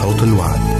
صوت الوعد.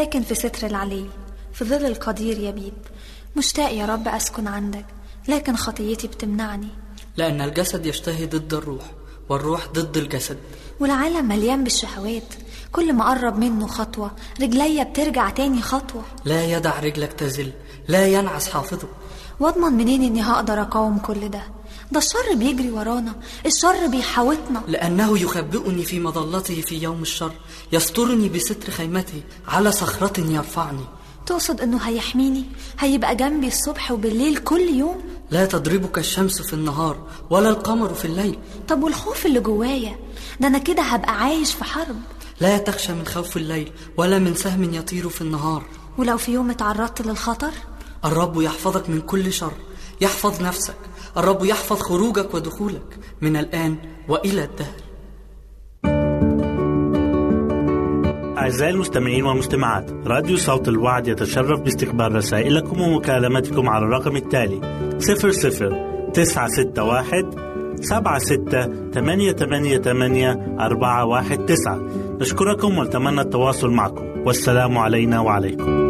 الساكن في ستر العلي في ظل القدير يبيد مشتاق يا رب أسكن عندك لكن خطيتي بتمنعني. لأن الجسد يشتهي ضد الروح والروح ضد الجسد. والعالم مليان بالشهوات كل ما أقرب منه خطوة رجليا بترجع تاني خطوة. لا يدع رجلك تزل لا ينعس حافظه. واضمن منين إني هقدر أقاوم كل ده؟ ده الشر بيجري ورانا الشر بيحاوطنا. لأنه يخبئني في مظلته في يوم الشر يسترني بستر خيمته على صخرة يرفعني. تقصد إنه هيحميني؟ هيبقى جنبي الصبح وبالليل كل يوم؟ لا تضربك الشمس في النهار ولا القمر في الليل. طب والخوف اللي جوايا؟ ده أنا كده هبقى عايش في حرب. لا تخشى من خوف الليل ولا من سهم يطير في النهار. ولو في يوم اتعرضت للخطر؟ الرب يحفظك من كل شر يحفظ نفسك. الرب يحفظ خروجك ودخولك من الآن وإلى الدهر. أعزائي المستمعين والمستمعات راديو صوت الوعد يتشرف باستقبال رسائلكم ومكالمتكم على الرقم التالي 00 961 سبعة ستة ثمانية ثمانية ثمانية أربعة واحد تسعة. نشكركم ونتمنى التواصل معكم. والسلام علينا وعليكم.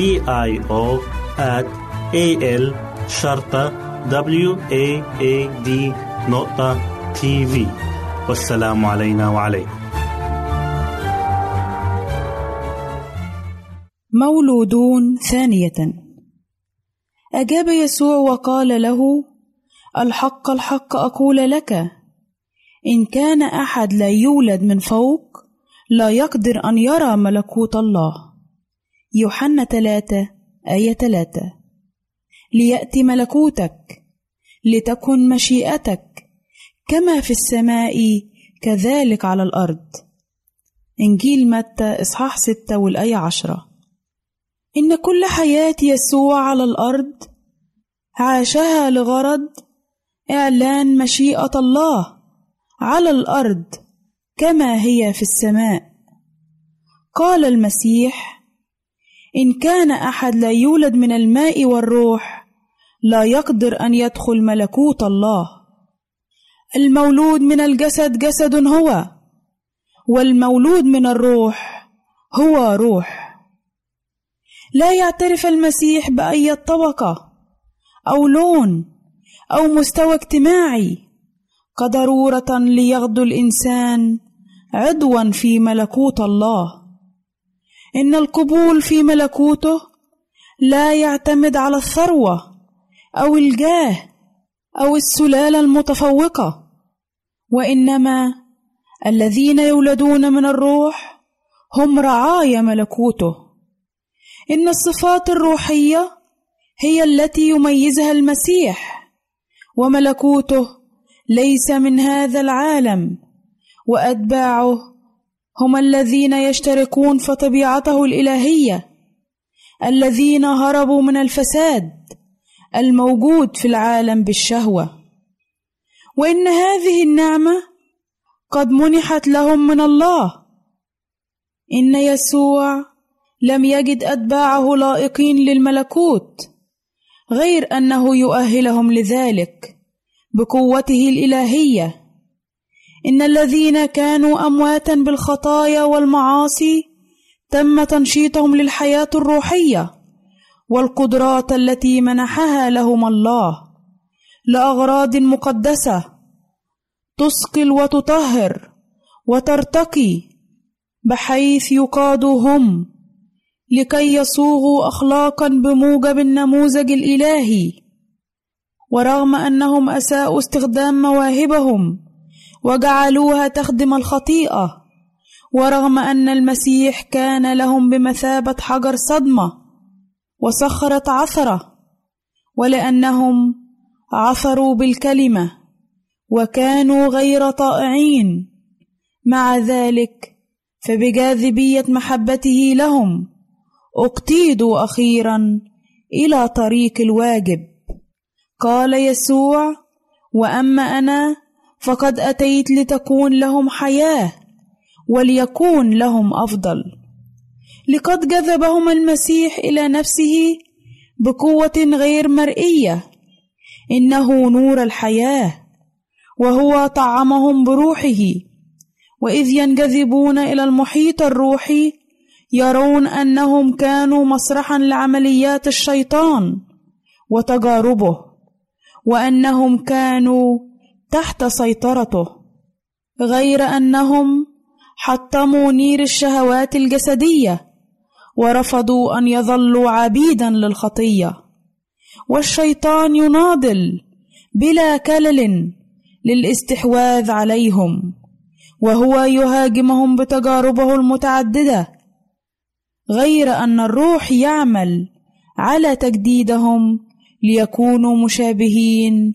D I O at A L شرطة W A A D نقطة تي في والسلام علينا وعليكم. مولودون ثانية. أجاب يسوع وقال له الحق الحق أقول لك إن كان أحد لا يولد من فوق لا يقدر أن يرى ملكوت الله. يوحنا ثلاثة آية ثلاثة. ليأتي ملكوتك لتكن مشيئتك كما في السماء كذلك على الأرض. إنجيل متى إصحاح ستة والآية عشرة. إن كل حياة يسوع على الأرض عاشها لغرض إعلان مشيئة الله على الأرض كما هي في السماء. قال المسيح إن كان أحد لا يولد من الماء والروح لا يقدر أن يدخل ملكوت الله. المولود من الجسد جسد هو والمولود من الروح هو روح. لا يعترف المسيح بأي طبقة أو لون أو مستوى اجتماعي كضرورة ليغدو الإنسان عضوا في ملكوت الله. إن القبول في ملكوته لا يعتمد على الثروة أو الجاه أو السلالة المتفوقة وإنما الذين يولدون من الروح هم رعايا ملكوته. إن الصفات الروحية هي التي يميزها المسيح وملكوته ليس من هذا العالم وأتباعه هم الذين يشتركون في طبيعته الإلهية الذين هربوا من الفساد الموجود في العالم بالشهوة. وإن هذه النعمة قد منحت لهم من الله. إن يسوع لم يجد أتباعه لائقين للملكوت غير أنه يؤهلهم لذلك بقوته الإلهية. إن الذين كانوا أمواتا بالخطايا والمعاصي تم تنشيطهم للحياة الروحية والقدرات التي منحها لهم الله لأغراض مقدسة تثقل وتطهر وترتقي بحيث يقادوا هم لكي يصوغوا أخلاقا بموجب النموذج الإلهي ورغم أنهم أساءوا استخدام مواهبهم وجعلوها تخدم الخطيئة ورغم أن المسيح كان لهم بمثابة حجر صدمة وصخرة عثرة ولأنهم عثروا بالكلمة وكانوا غير طائعين مع ذلك فبجاذبية محبته لهم أقتيدوا أخيرا إلى طريق الواجب. قال يسوع وأما أنا فقد أتيت لتكون لهم حياة وليكون لهم أفضل. لقد جذبهم المسيح إلى نفسه بقوة غير مرئية. إنه نور الحياة وهو طعمهم بروحه. وإذ ينجذبون إلى المحيط الروحي يرون أنهم كانوا مسرحا لعمليات الشيطان وتجاربه وأنهم كانوا تحت سيطرته غير أنهم حطموا نير الشهوات الجسدية ورفضوا أن يظلوا عبيدا للخطية. والشيطان يناضل بلا كلل للاستحواذ عليهم وهو يهاجمهم بتجاربه المتعددة غير أن الروح يعمل على تجديدهم ليكونوا مشابهين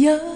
مشتاق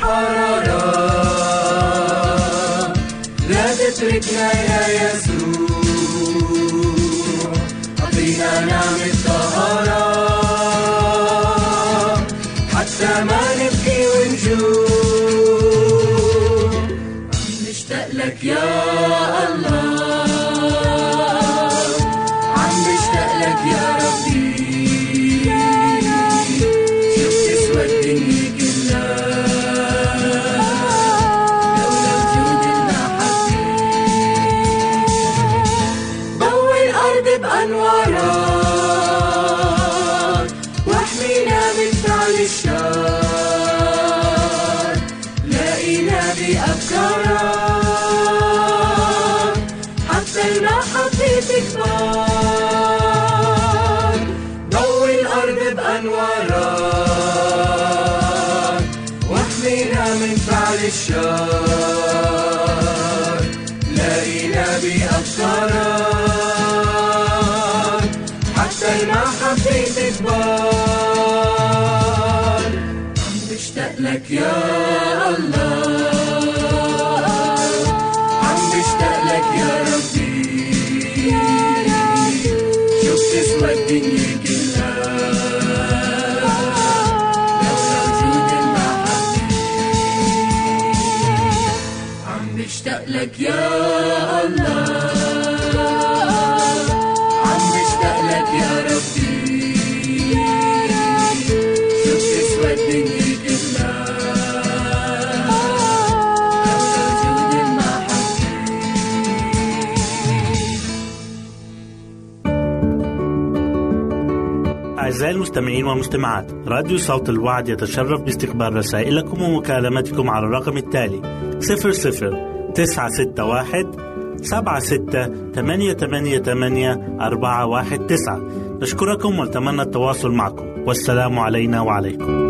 نصلي بحرارة لا تتركنا يا لك يا الله عم بشتاق لك يا ربي شو بتسوى الدنيا كلها لولا وجود المحبة عم بشتاق لك يا الله أعزائي المستمعين والمستمعات راديو صوت الوعد يتشرف باستقبال رسائلكم ومكالمتكم على الرقم التالي 00 961 76 888 419 نشكركم ونتمنى التواصل معكم. والسلام علينا وعليكم.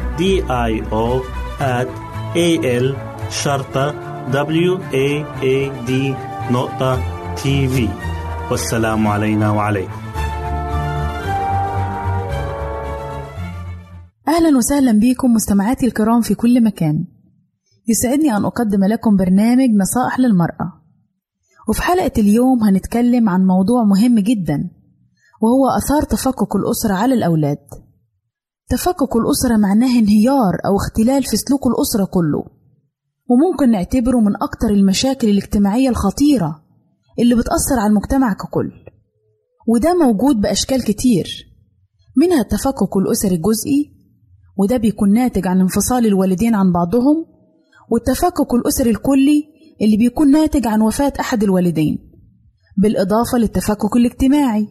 D I O at A L شرطة W A A D نقطة تي في والسلام علينا وعليكم. أهلا وسهلا بكم مستمعاتي الكرام في كل مكان. يسعدني أن أقدم لكم برنامج نصائح للمرأة. وفي حلقة اليوم هنتكلم عن موضوع مهم جدا وهو أثار تفكك الأسرة على الأولاد. تفكك الأسرة معناه انهيار أو اختلال في سلوك الأسرة كله. وممكن نعتبره من أكتر المشاكل الاجتماعية الخطيرة اللي بتأثر على المجتمع ككل. وده موجود بأشكال كتير. منها التفكك الأسري الجزئي وده بيكون ناتج عن انفصال الوالدين عن بعضهم والتفكك الأسري الكلي اللي بيكون ناتج عن وفاة أحد الوالدين بالإضافة للتفكك الاجتماعي.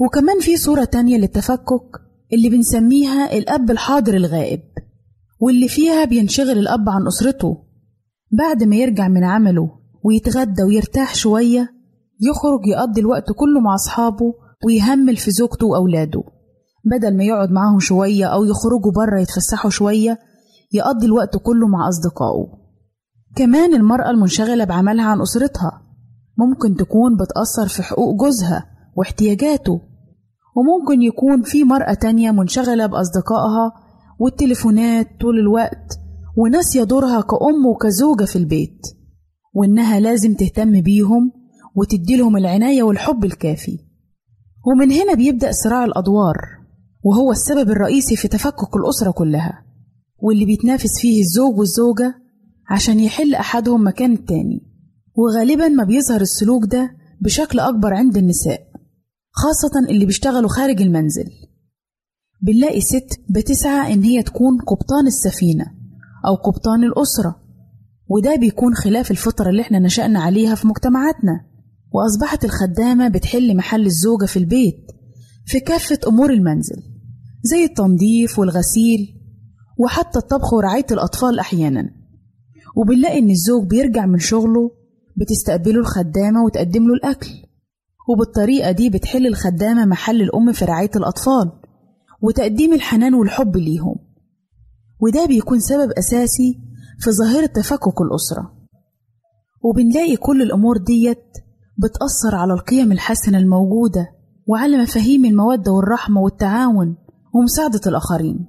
وكمان في صورة تانية للتفكك اللي بنسميها الأب الحاضر الغائب واللي فيها بينشغل الأب عن أسرته. بعد ما يرجع من عمله ويتغدى ويرتاح شوية يخرج يقضي الوقت كله مع أصحابه ويهمل في زوجته وأولاده. بدل ما يقعد معاهم شوية أو يخرجوا بره يتفسحوا شوية يقضي الوقت كله مع أصدقائه. كمان المرأة المنشغلة بعملها عن أسرتها ممكن تكون بتأثر في حقوق جوزها واحتياجاته وممكن يكون في مرأة تانية منشغلة بأصدقائها والتليفونات طول الوقت وناسية دورها كأم وكزوجة في البيت وإنها لازم تهتم بيهم وتديلهم العناية والحب الكافي. ومن هنا بيبدأ صراع الأدوار وهو السبب الرئيسي في تفكك الأسرة كلها واللي بيتنافس فيه الزوج والزوجة عشان يحل أحدهم مكان التاني. وغالبا ما بيظهر السلوك ده بشكل أكبر عند النساء. خاصة اللي بيشتغلوا خارج المنزل. بنلاقي ست بتسعى إن هي تكون قبطان السفينة أو قبطان الأسرة وده بيكون خلاف الفطرة اللي إحنا نشأنا عليها في مجتمعاتنا. وأصبحت الخدامة بتحل محل الزوجة في البيت في كافة أمور المنزل زي التنظيف والغسيل وحتى الطبخ ورعاية الأطفال أحيانا. وبنلاقي إن الزوج بيرجع من شغله بتستقبله الخدامة وتقدم له الأكل. وبالطريقة دي بتحل الخدامة محل الأم في رعاية الأطفال وتقديم الحنان والحب ليهم. وده بيكون سبب أساسي في ظاهرة تفكك الأسرة. وبنلاقي كل الأمور ديت بتأثر على القيم الحسنة الموجودة وعلى مفاهيم المودة والرحمة والتعاون ومساعدة الآخرين.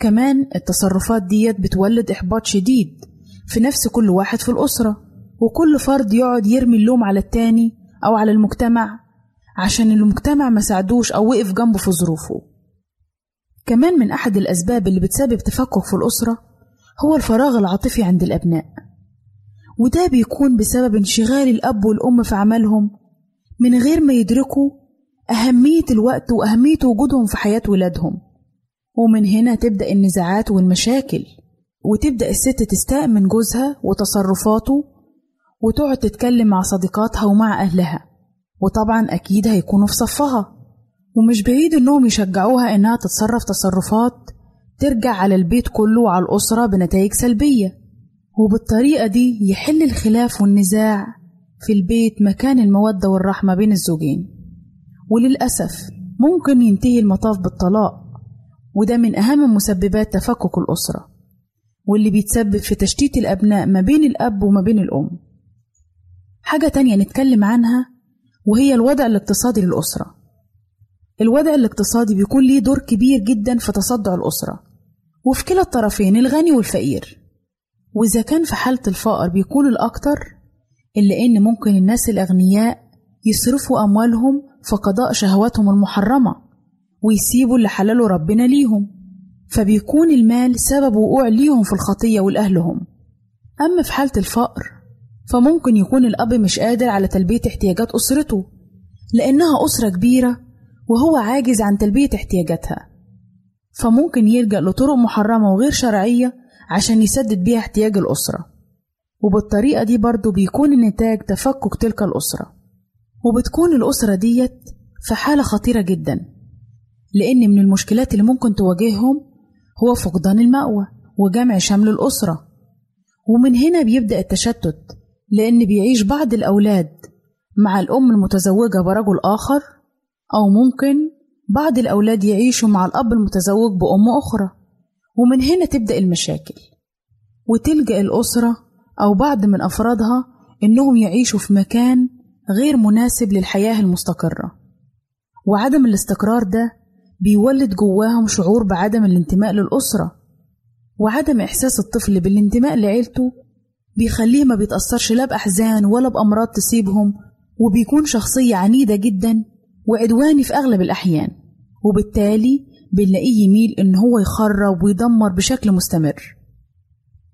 كمان التصرفات ديت بتولد إحباط شديد في نفس كل واحد في الأسرة وكل فرد يقعد يرمي اللوم على التاني أو على المجتمع عشان المجتمع ما ساعدوش أو وقف جنبه في ظروفه. كمان من أحد الأسباب اللي بتسبب تفكك في الأسرة هو الفراغ العاطفي عند الأبناء. وده بيكون بسبب انشغال الأب والأم في عملهم من غير ما يدركوا أهمية الوقت وأهمية وجودهم في حياة ولادهم. ومن هنا تبدأ النزاعات والمشاكل وتبدأ الست تستاء من جوزها وتصرفاته وتقعد تتكلم مع صديقاتها ومع أهلها. وطبعا أكيد هيكونوا في صفها. ومش بعيد إنهم يشجعوها إنها تتصرف تصرفات ترجع على البيت كله وعلى الأسرة بنتائج سلبية. وبالطريقة دي يحل الخلاف والنزاع في البيت مكان المودة والرحمة بين الزوجين. وللأسف ممكن ينتهي المطاف بالطلاق وده من أهم مسببات تفكك الأسرة. واللي بيتسبب في تشتيت الأبناء ما بين الأب وما بين الأم. حاجة تانية نتكلم عنها وهي الوضع الاقتصادي للأسرة. الوضع الاقتصادي بيكون ليه دور كبير جدا في تصدع الأسرة. وفي كلا الطرفين الغني والفقير. وإذا كان في حالة الفقر بيكون الأكتر إلا إن ممكن الناس الأغنياء يصرفوا أموالهم في قضاء شهواتهم المحرمة ويسيبوا اللي حلله ربنا ليهم. فبيكون المال سبب وقوع ليهم في الخطية ولأهلهم. أما في حالة الفقر فممكن يكون الأب مش قادر على تلبية احتياجات أسرته لأنها أسرة كبيرة وهو عاجز عن تلبية احتياجاتها. فممكن يلجأ لطرق محرمة وغير شرعية عشان يسدد بيها احتياج الأسرة. وبالطريقة دي برضه بيكون النتاج تفكك تلك الأسرة. وبتكون الأسرة ديت في حالة خطيرة جدا لأن من المشكلات اللي ممكن تواجههم هو فقدان المأوى وجمع شمل الأسرة. ومن هنا بيبدأ التشتت. لأن بيعيش بعض الأولاد مع الأم المتزوجة برجل آخر أو ممكن بعض الأولاد يعيشوا مع الأب المتزوج بأم أخرى. ومن هنا تبدأ المشاكل وتلجأ الأسرة أو بعض من أفرادها إنهم يعيشوا في مكان غير مناسب للحياة المستقرة. وعدم الاستقرار ده بيولد جواهم شعور بعدم الانتماء للأسرة وعدم إحساس الطفل بالانتماء لعيلته بيخليه ما بيتأثرش لا بأحزان ولا بأمراض تصيبهم وبيكون شخصية عنيدة جدا وعدواني في أغلب الأحيان وبالتالي بنلاقيه يميل إن هو يخرب ويدمر بشكل مستمر.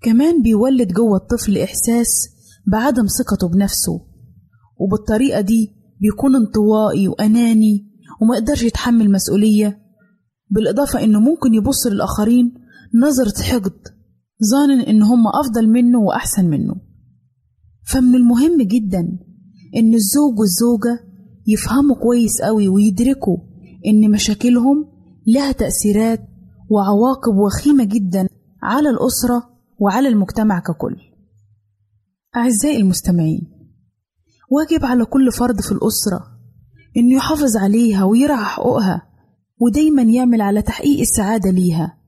كمان بيولد جوه الطفل إحساس بعدم ثقته بنفسه وبالطريقة دي بيكون انطوائي وأناني وما يقدرش يتحمل مسؤولية بالإضافة إنه ممكن يبص للآخرين نظرة حقد ظانن إن هم أفضل منه وأحسن منه. فمن المهم جدا إن الزوج والزوجة يفهموا كويس قوي ويدركوا إن مشاكلهم لها تأثيرات وعواقب وخيمة جدا على الأسرة وعلى المجتمع ككل. أعزائي المستمعين واجب على كل فرد في الأسرة إنه يحافظ عليها ويرعى حقوقها ودايما يعمل على تحقيق السعادة ليها.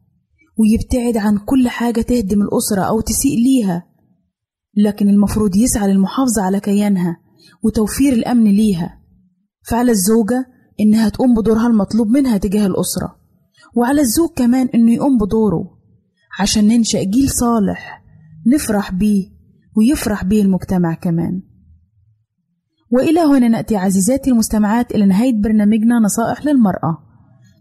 ويبتعد عن كل حاجة تهدم الأسرة أو تسيء ليها. لكن المفروض يسعى للمحافظة على كيانها وتوفير الأمن ليها. فعلى الزوجة إنها تقوم بدورها المطلوب منها تجاه الأسرة وعلى الزوج كمان إنه يقوم بدوره عشان ننشأ جيل صالح نفرح بيه ويفرح بيه المجتمع كمان. وإلى هنا نأتي عزيزاتي المستمعات إلى نهاية برنامجنا نصائح للمرأة.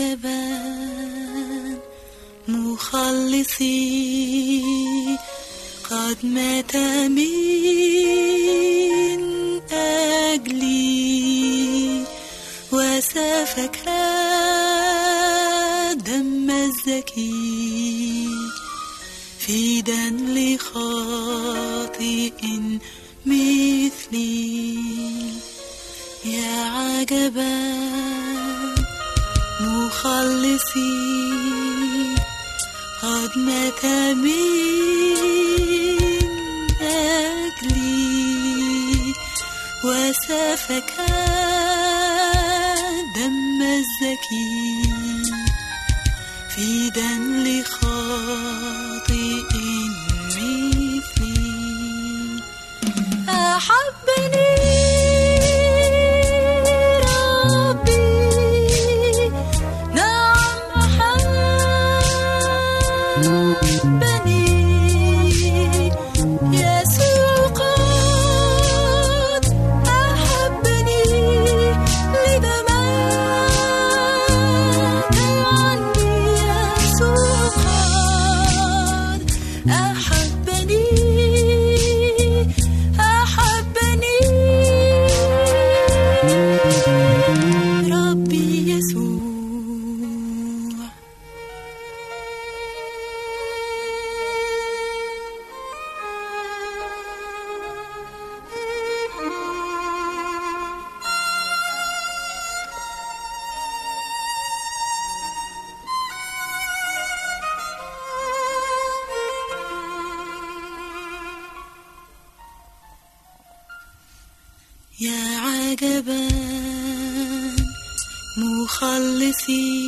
عجبا مخلصي قد مات من قد مخلصي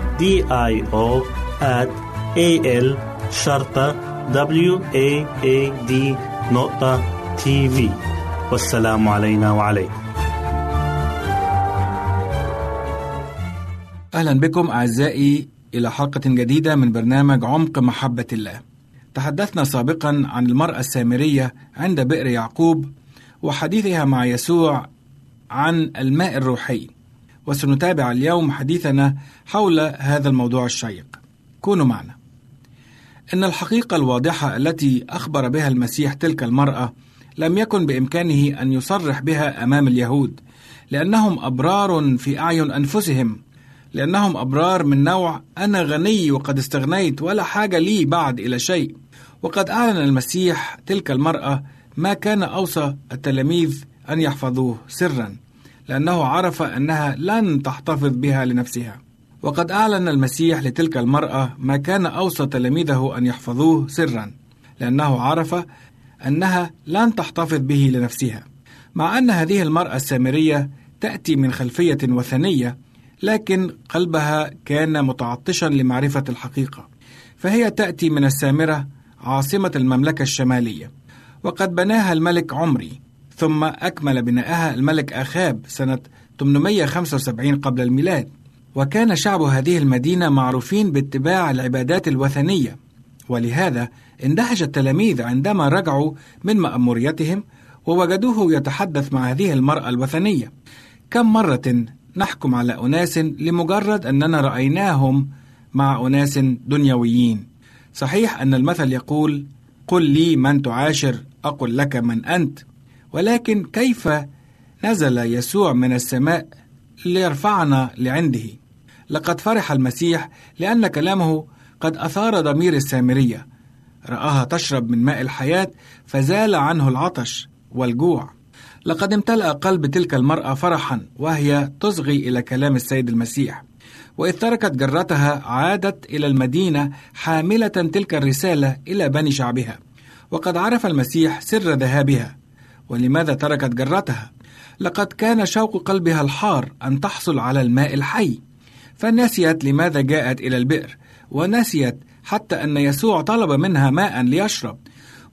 D I O at A L شرطة W A A D نقطة تي في والسلام علينا وعليكم أهلا بكم أعزائي إلى حلقة جديدة من برنامج عمق محبة الله. تحدثنا سابقا عن المرأة السامرية عند بئر يعقوب وحديثها مع يسوع عن الماء الروحي. وسنتابع اليوم حديثنا حول هذا الموضوع الشيق. كونوا معنا. إن الحقيقة الواضحة التي أخبر بها المسيح تلك المرأة لم يكن بإمكانه أن يصرح بها أمام اليهود، لأنهم أبرار في أعين أنفسهم لأنهم أبرار من نوع أنا غني وقد استغنيت ولا حاجة لي بعد إلى شيء وقد أعلن المسيح تلك المرأة ما كان أوصى التلاميذ أن يحفظوه سرا لأنه عرف أنها لن تحتفظ بها لنفسها. وقد أعلن المسيح لتلك المرأة ما كان أوصى تلاميذه أن يحفظوه سرا لأنه عرف أنها لن تحتفظ به لنفسها. مع أن هذه المرأة السامرية تأتي من خلفية وثنية لكن قلبها كان متعطشا لمعرفة الحقيقة. فهي تأتي من السامرة عاصمة المملكة الشمالية. وقد بناها الملك عمري. ثم أكمل بناءها الملك أخاب سنة 875 قبل الميلاد. وكان شعب هذه المدينة معروفين باتباع العبادات الوثنية. ولهذا اندهش التلاميذ عندما رجعوا من مأموريتهم ووجدوه يتحدث مع هذه المرأة الوثنية. كم مرة نحكم على أناس لمجرد أننا رأيناهم مع أناس دنيويين. صحيح أن المثل يقول قل لي من تعاشر أقل لك من أنت. ولكن كيف نزل يسوع من السماء ليرفعنا لعنده؟ لقد فرح المسيح لأن كلامه قد أثار ضمير السامرية. رآها تشرب من ماء الحياة فزال عنه العطش والجوع. لقد امتلأ قلب تلك المرأة فرحا وهي تصغي إلى كلام السيد المسيح. وإذ تركت جرتها عادت إلى المدينة حاملة تلك الرسالة إلى بني شعبها. وقد عرف المسيح سر ذهابها. ولماذا تركت جرتها؟ لقد كان شوق قلبها الحار أن تحصل على الماء الحي. فنسيت لماذا جاءت إلى البئر ونسيت حتى أن يسوع طلب منها ماء ليشرب.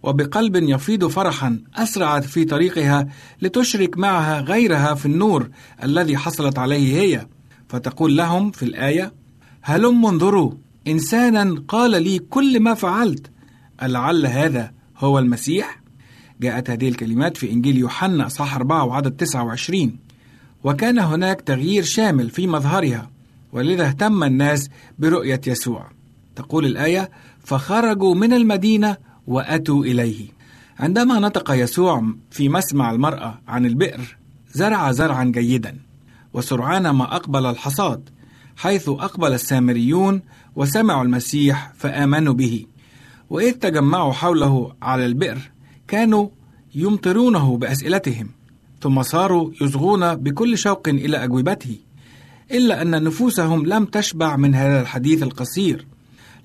وبقلب يفيض فرحا أسرعت في طريقها لتشرك معها غيرها في النور الذي حصلت عليه هي. فتقول لهم في الآية هلم انظروا إنسانا قال لي كل ما فعلت ألعل هذا هو المسيح؟ جاءت هذه الكلمات في إنجيل يوحنا أصحاح 4 وعدد 29 وكان هناك تغيير شامل في مظهرها ولذا اهتم الناس برؤية يسوع. تقول الآية فخرجوا من المدينة وأتوا إليه. عندما نطق يسوع في مسمع المرأة عن البئر زرع زرعا جيدا وسرعان ما أقبل الحصاد حيث أقبل السامريون وسمعوا المسيح فآمنوا به. وإذ تجمعوا حوله على البئر كانوا يمطرونه بأسئلتهم ثم صاروا يصغون بكل شوق إلى أجوبته إلا أن نفوسهم لم تشبع من هذا الحديث القصير.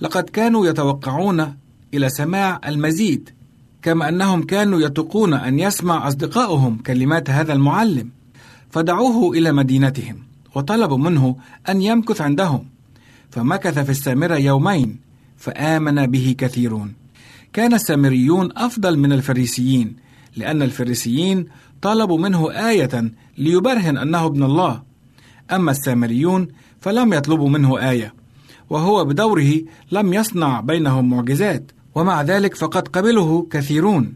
لقد كانوا يتوقعون إلى سماع المزيد كما أنهم كانوا يتقون أن يسمع أصدقائهم كلمات هذا المعلم. فدعوه إلى مدينتهم وطلبوا منه أن يمكث عندهم. فمكث في السامرة يومين فآمن به كثيرون. كان السامريون أفضل من الفريسيين لأن الفريسيين طلبوا منه آية ليبرهن أنه ابن الله. أما السامريون فلم يطلبوا منه آية وهو بدوره لم يصنع بينهم معجزات ومع ذلك فقد قبله كثيرون.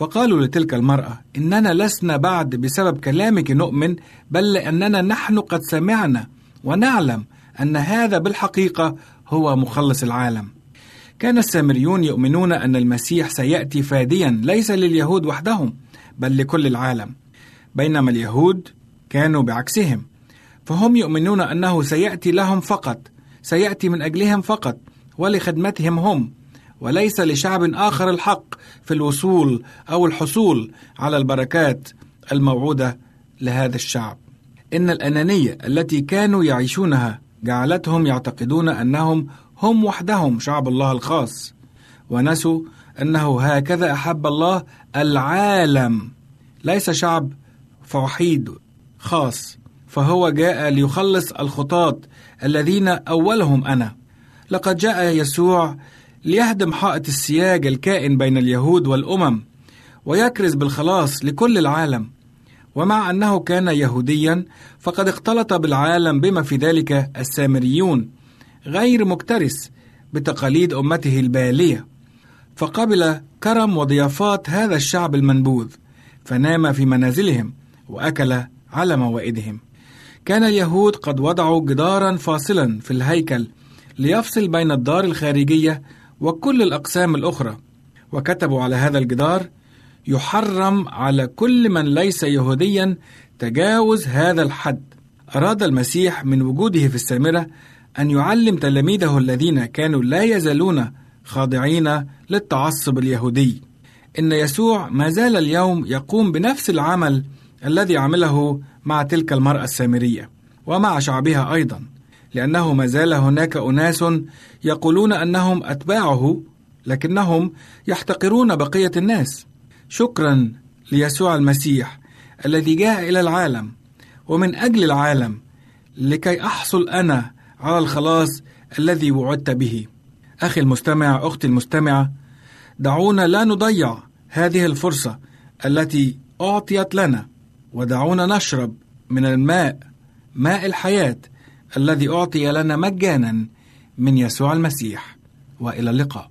وقالوا لتلك المرأة إننا لسنا بعد بسبب كلامك نؤمن بل لأننا نحن قد سمعنا ونعلم أن هذا بالحقيقة هو مخلص العالم. كان السامريون يؤمنون أن المسيح سيأتي فاديا ليس لليهود وحدهم بل لكل العالم. بينما اليهود كانوا بعكسهم فهم يؤمنون أنه سيأتي لهم فقط سيأتي من أجلهم فقط ولخدمتهم هم وليس لشعب آخر الحق في الوصول أو الحصول على البركات الموعودة لهذا الشعب. إن الأنانية التي كانوا يعيشونها جعلتهم يعتقدون أنهم هم وحدهم شعب الله الخاص. ونسوا أنه هكذا أحب الله العالم. ليس شعب وحيد خاص فهو جاء ليخلص الخطاة الذين أولهم أنا. لقد جاء يسوع ليهدم حائط السياج الكائن بين اليهود والأمم ويكرز بالخلاص لكل العالم. ومع أنه كان يهوديا فقد اختلط بالعالم بما في ذلك السامريون. غير مكترث بتقاليد أمته البالية. فقبل كرم وضيافات هذا الشعب المنبوذ فنام في منازلهم وأكل على موائدهم. كان اليهود قد وضعوا جدارا فاصلا في الهيكل ليفصل بين الدار الخارجية وكل الأقسام الأخرى. وكتبوا على هذا الجدار يحرم على كل من ليس يهوديا تجاوز هذا الحد أراد المسيح من وجوده في السامرة أن يعلم تلاميذه الذين كانوا لا يزالون خاضعين للتعصب اليهودي. إن يسوع ما زال اليوم يقوم بنفس العمل الذي عمله مع تلك المرأة السامرية ومع شعبها أيضا لأنه ما زال هناك أناس يقولون أنهم أتباعه لكنهم يحتقرون بقية الناس. شكرا ليسوع المسيح الذي جاء إلى العالم ومن أجل العالم لكي أحصل أنا على الخلاص الذي وعدت به. أخي المستمع أختي المستمعة دعونا لا نضيع هذه الفرصة التي أعطيت لنا ودعونا نشرب من الماء ماء الحياة الذي أعطي لنا مجانا من يسوع المسيح. وإلى اللقاء.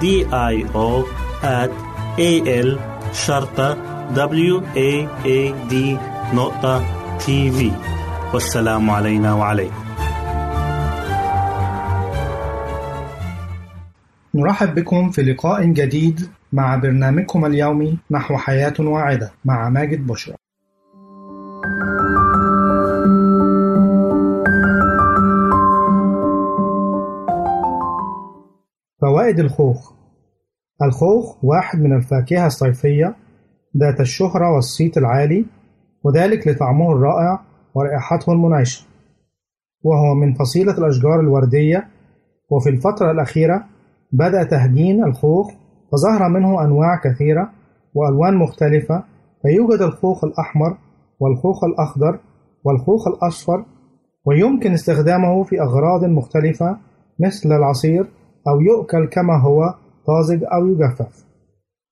D I O at A L شرطة W A A D نقطة تي في والسلام علينا وعليكم نرحب بكم في لقاء جديد مع برنامجكم اليومي نحو حياة واعدة مع ماجد بشرى. فوائد الخوخ. الخوخ واحد من الفاكهة الصيفية ذات الشهرة والصيت العالي وذلك لطعمه الرائع ورائحته المنعشة. وهو من فصيلة الأشجار الوردية وفي الفترة الأخيرة بدأ تهجين الخوخ فظهر منه أنواع كثيرة وألوان مختلفة فيوجد الخوخ الأحمر والخوخ الأخضر والخوخ الأصفر ويمكن استخدامه في أغراض مختلفة مثل العصير أو يؤكل كما هو طازج أو يجفف.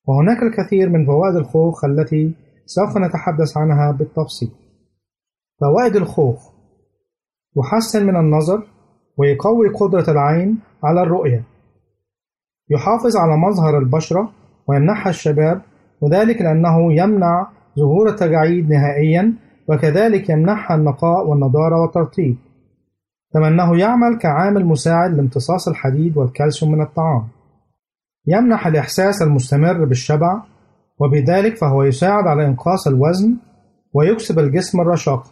وهناك الكثير من فوائد الخوخ التي سوف نتحدث عنها بالتفصيل. فوائد الخوخ يحسن من النظر ويقوي قدرة العين على الرؤية. يحافظ على مظهر البشرة ويمنحها الشباب وذلك لأنه يمنع ظهور التجاعيد نهائيا وكذلك يمنحها النقاء والنضارة والترطيب. كما أنه يعمل كعامل مساعد لامتصاص الحديد والكالسيوم من الطعام. يمنح الإحساس المستمر بالشبع وبذلك فهو يساعد على إنقاص الوزن ويكسب الجسم الرشاقة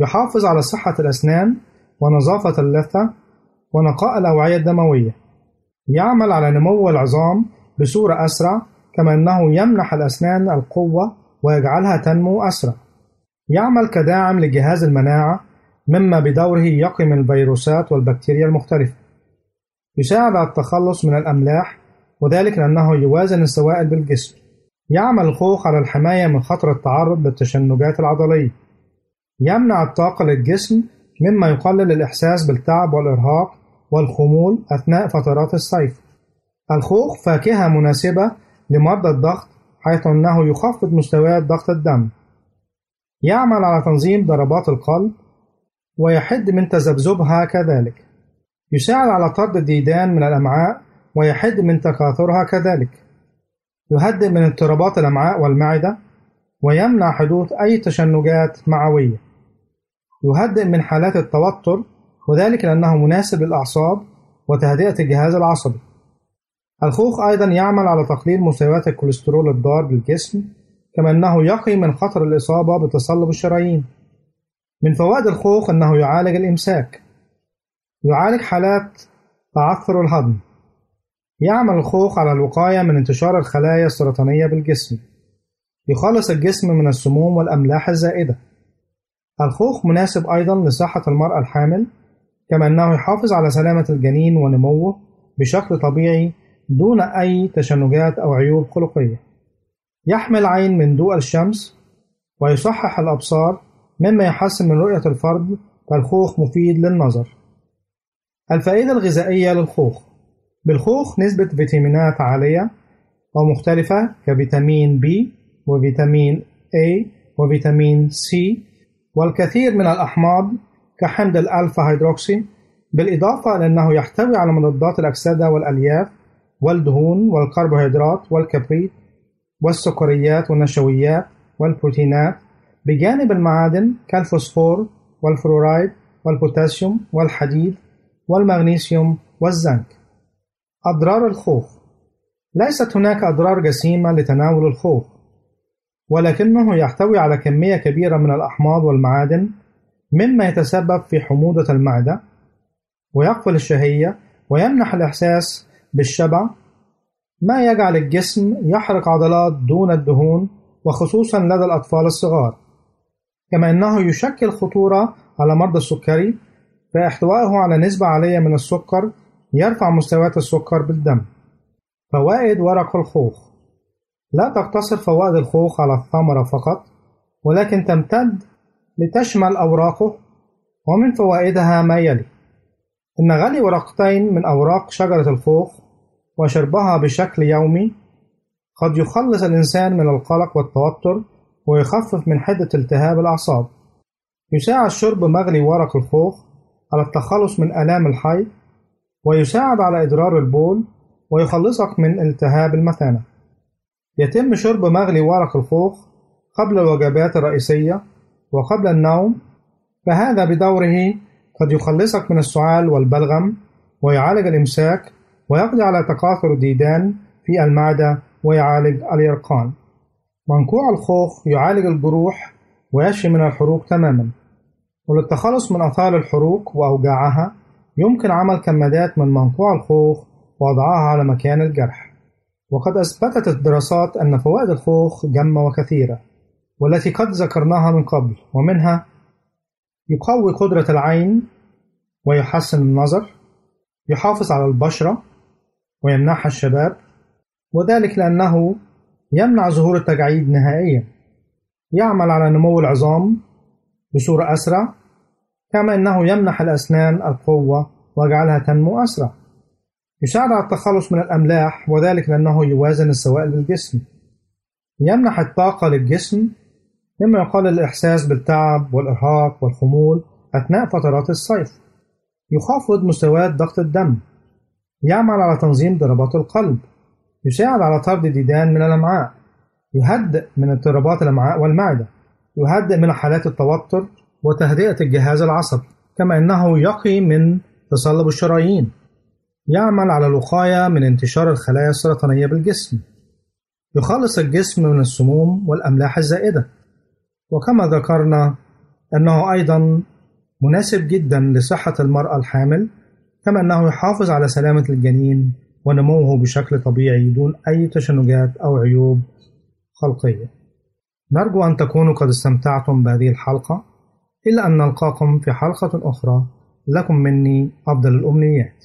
يحافظ على صحة الأسنان ونظافة اللثة ونقاء الأوعية الدموية. يعمل على نمو العظام بصورة أسرع كما أنه يمنح الأسنان القوة ويجعلها تنمو أسرع. يعمل كداعم لجهاز المناعة مما بدوره يقي الفيروسات والبكتيريا المختلفة. يساعد على التخلص من الأملاح وذلك لأنه يوازن السوائل بالجسم. يعمل الخوخ على الحماية من خطر التعرض للتشنجات العضلية. يمنع الطاقة للجسم مما يقلل الإحساس بالتعب والإرهاق والخمول أثناء فترات الصيف. الخوخ فاكهة مناسبة لمرضى الضغط حيث أنه يخفض مستويات ضغط الدم. يعمل على تنظيم ضربات القلب ويحد من تذبذبها كذلك. يساعد على طرد الديدان من الأمعاء ويحد من تكاثرها كذلك. يهدئ من اضطرابات الأمعاء والمعدة ويمنع حدوث أي تشنجات معوية. يهدئ من حالات التوتر وذلك لأنه مناسب للأعصاب وتهدئة الجهاز العصبي. الخوخ أيضا يعمل على تقليل مستويات الكوليسترول الضار بالجسم كما أنه يقي من خطر الإصابة بتصلب الشرايين. من فوائد الخوخ أنه يعالج الإمساك. يعالج حالات تعثر الهضم. يعمل الخوخ على الوقاية من انتشار الخلايا السرطانية بالجسم. يخلص الجسم من السموم والأملاح الزائدة. الخوخ مناسب أيضا لصحة المرأة الحامل كما أنه يحافظ على سلامة الجنين ونموه بشكل طبيعي دون أي تشنجات أو عيوب خلقية. يحمي العين من ضوء الشمس ويصحح الأبصار مما يحسن من رؤية الفرد فالخوخ مفيد للنظر. الفائدة الغذائية للخوخ. بالخوخ نسبة فيتامينات عالية أو مختلفة كفيتامين B وفيتامين A وفيتامين C والكثير من الأحماض كحمض الألفا هيدروكسي بالإضافة إلى أنه يحتوي على مضادات الأكسدة والألياف والدهون والكربوهيدرات والكبريت والسكريات والنشويات والبروتينات بجانب المعادن كالفوسفور والفلورايد والبوتاسيوم والحديد والمغنيسيوم والزنك. أضرار الخوخ. ليست هناك أضرار جسيمة لتناول الخوخ ولكنه يحتوي على كمية كبيرة من الأحماض والمعادن مما يتسبب في حموضة المعدة ويقفل الشهية ويمنح الإحساس بالشبع. ما يجعل الجسم يحرق عضلات دون الدهون وخصوصا لدى الأطفال الصغار. كما أنه يشكل خطورة على مرضى السكري فاحتوائه على نسبة عالية من السكر يرفع مستويات السكر بالدم. فوائد ورق الخوخ. لا تقتصر فوائد الخوخ على الثمرة فقط ولكن تمتد لتشمل أوراقه ومن فوائدها ما يلي. إن غلي ورقتين من أوراق شجرة الخوخ وشربها بشكل يومي قد يخلص الإنسان من القلق والتوتر ويخفف من حدة التهاب الأعصاب. يساعد شرب مغلي ورق الخوخ على التخلص من آلام الحيض ويساعد على إدرار البول ويخلصك من التهاب المثانة. يتم شرب مغلي ورق الخوخ قبل الوجبات الرئيسية وقبل النوم فهذا بدوره قد يخلصك من السعال والبلغم ويعالج الإمساك ويقضي على تكاثر الديدان في المعدة ويعالج اليرقان. منقوع الخوخ يعالج الجروح ويشفي من الحروق تماما. وللتخلص من آثار الحروق وأوجاعها يمكن عمل كمادات من منقوع الخوخ ووضعها على مكان الجرح. وقد أثبتت الدراسات أن فوائد الخوخ جمة وكثيرة والتي قد ذكرناها من قبل ومنها يقوي قدرة العين ويحسن النظر يحافظ على البشرة ويمنحها الشباب وذلك لأنه يمنع ظهور التجاعيد نهائيا. يعمل على نمو العظام بصورة أسرع كما أنه يمنح الأسنان القوة ويجعلها تنمو أسرع. يساعد على التخلص من الأملاح وذلك لأنه يوازن السوائل بالجسم يمنح الطاقة للجسم مما يقلل الإحساس بالتعب والإرهاق والخمول أثناء فترات الصيف. يخفض مستويات ضغط الدم. يعمل على تنظيم ضربات القلب. يساعد على طرد الديدان من الأمعاء. يهدئ من اضطرابات الأمعاء والمعدة. يهدئ من حالات التوتر وتهدئة الجهاز العصبي كما أنه يقي من تصلب الشرايين. يعمل على الوقاية من انتشار الخلايا السرطانية بالجسم. يخلص الجسم من السموم والأملاح الزائدة. وكما ذكرنا أنه أيضا مناسب جدا لصحة المرأة الحامل كما أنه يحافظ على سلامة الجنين ونموه بشكل طبيعي دون أي تشنجات أو عيوب خلقية. نرجو أن تكونوا قد استمتعتم بهذه الحلقة. إلا أن نلقاكم في حلقة أخرى. لكم مني أفضل الأمنيات.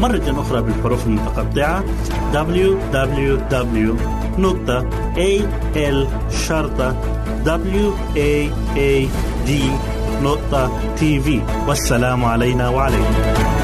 مرة أخرى بالحروف المتقطعة www.al-waad.tv والسلام علينا وعليكم.